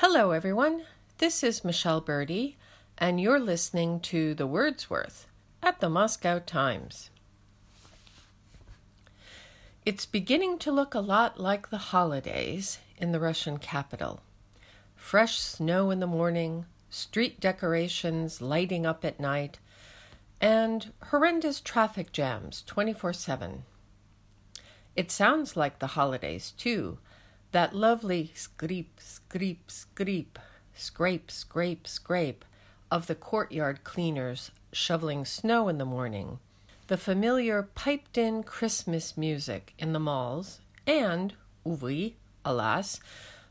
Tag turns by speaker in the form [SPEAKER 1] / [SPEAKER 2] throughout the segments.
[SPEAKER 1] Hello, everyone. This is Michele Berdy, and you're listening to The Word's Worth at the Moscow Times. It's beginning to look a lot like the holidays in the Russian capital. Fresh snow in the morning, street decorations lighting up at night, and horrendous traffic jams 24 7. It sounds like the holidays, too. That lovely scrape, scrape, scrape, scrape, scrape, scrape of the courtyard cleaners shoveling snow in the morning, the familiar piped in Christmas music in the malls, and, oui, alas,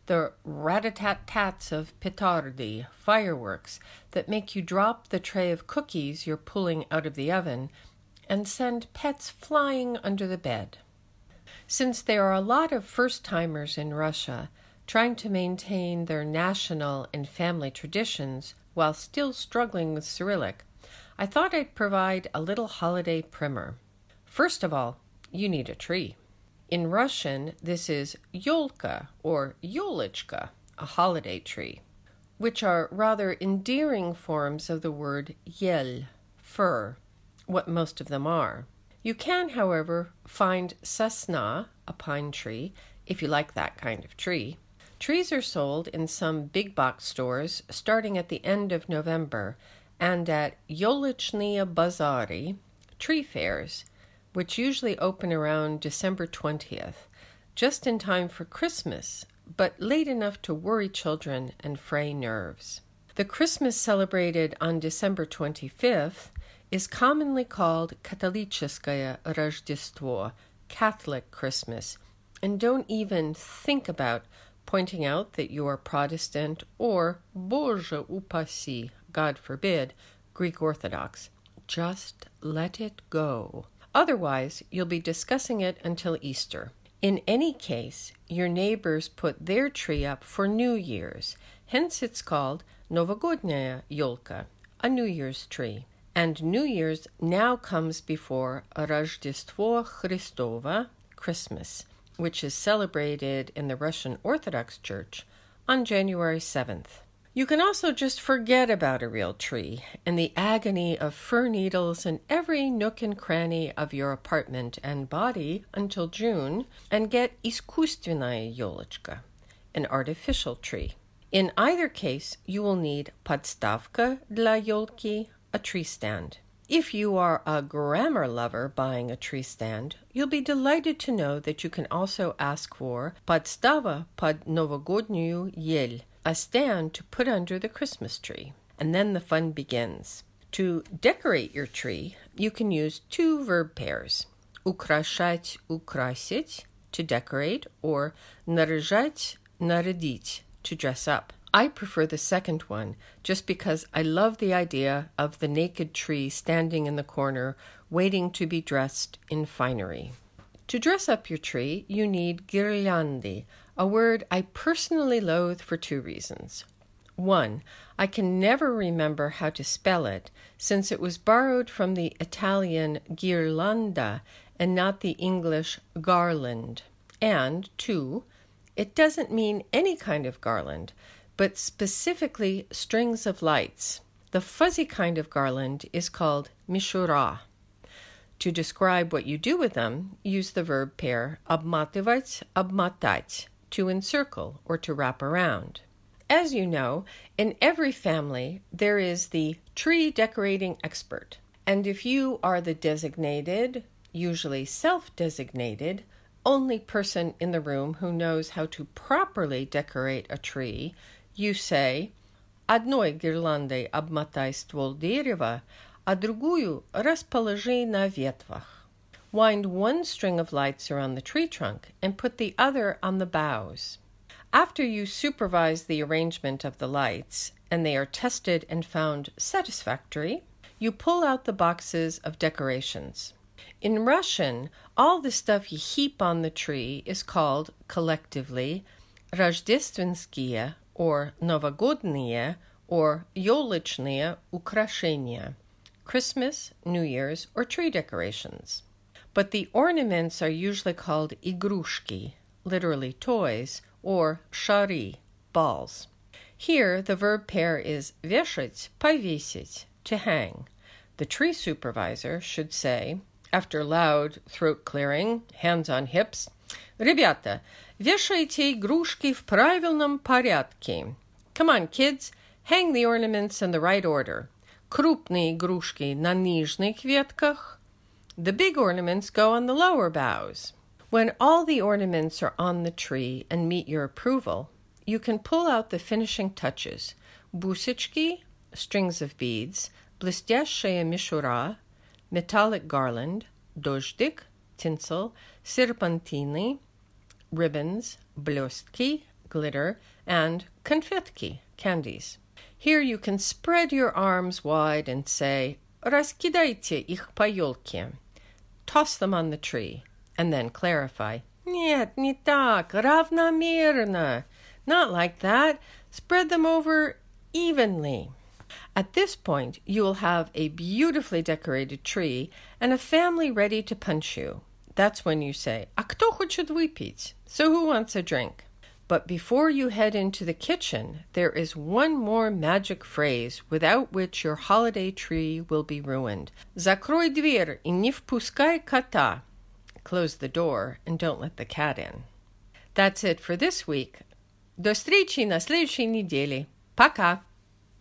[SPEAKER 1] the rat a tat tats of petardi, fireworks, that make you drop the tray of cookies you're pulling out of the oven and send pets flying under the bed. Since there are a lot of first timers in Russia trying to maintain their national and family traditions while still struggling with Cyrillic, I thought I'd provide a little holiday primer. First of all, you need a tree. In Russian, this is yolka or yolichka, a holiday tree, which are rather endearing forms of the word yel, fir, what most of them are. You can, however, find sasna, a pine tree, if you like that kind of tree. Trees are sold in some big box stores starting at the end of November and at Yolichnia Bazari, tree fairs, which usually open around December 20th, just in time for Christmas, but late enough to worry children and fray nerves. The Christmas celebrated on December 25th is commonly called Katolicheskaya Rождество, Catholic Christmas, and don't even think about pointing out that you are Protestant or Боже упаси, God forbid, Greek Orthodox. Just let it go. Otherwise, you'll be discussing it until Easter. In any case, your neighbors put their tree up for New Year's, hence it's called Novogodnaya Yolka, a New Year's tree. And New Year's now comes before Rождество Христово, Christmas, which is celebrated in the Russian Orthodox Church on January 7th. You can also just forget about a real tree and the agony of fir needles in every nook and cranny of your apartment and body until June and get искусственная елочка, an artificial tree. In either case, you will need подставка для елки, a tree stand. If you are a grammar lover buying a tree stand, you'll be delighted to know that you can also ask for подстава под новогоднюю ель, a stand to put under the Christmas tree. And then the fun begins. To decorate your tree, you can use two verb pairs. Украшать, украсить, to decorate, or наряжать, нарядить, to dress up. I prefer the second one just because I love the idea of the naked tree standing in the corner waiting to be dressed in finery. To dress up your tree, you need ghirlandi, a word I personally loathe for two reasons. One, I can never remember how to spell it, since it was borrowed from the Italian ghirlanda and not the English garland. And two, it doesn't mean any kind of garland, but specifically strings of lights. The fuzzy kind of garland is called mishura. To describe what you do with them, use the verb pair abmatovac, abmatat, to encircle or to wrap around. As you know, in every family there is the tree decorating expert. And if you are the designated, usually self designated, only person in the room who knows how to properly decorate a tree, you say «Одной гирландой обмотай ствол дерева, а другую расположи на ветвах». Wind one string of lights around the tree trunk and put the other on the boughs. After you supervise the arrangement of the lights and they are tested and found satisfactory, you pull out the boxes of decorations. In Russian, all the stuff you heap on the tree is called collectively Рождественские or Новогодние or Yolichные украшения, Christmas, New Year's, or tree decorations but the ornaments are usually called igrushki, literally toys, or shari, balls. Here, the verb pair is вешать, повесить, to hang. The tree supervisor should say, after loud throat clearing, hands on hips, Ребята, вешайте игрушки в правильном порядке. Come on, kids, hang the ornaments in the right order. Крупные игрушки на нижних ветках. The big ornaments go on the lower boughs. When all the ornaments are on the tree and meet your approval, you can pull out the finishing touches. Бусечки, strings of beads, блестящая мишура, metallic garland, дождик, tinsel, серпантины, ribbons, blostki, glitter, and konfetki, candies. Here you can spread your arms wide and say, Раскидайте их по елке. Toss them on the tree, and then clarify. Нет, не так, равномерно. Not like that. Spread them over evenly. At this point, you will have a beautifully decorated tree and a family ready to punch you. That's when you say, А кто хочет выпить? So who wants a drink? But before you head into the kitchen, there is one more magic phrase without which your holiday tree will be ruined. Закрой дверь и не впускай кота. Close the door and don't let the cat in. That's it for this week. До встречи на следующей неделе. Пока!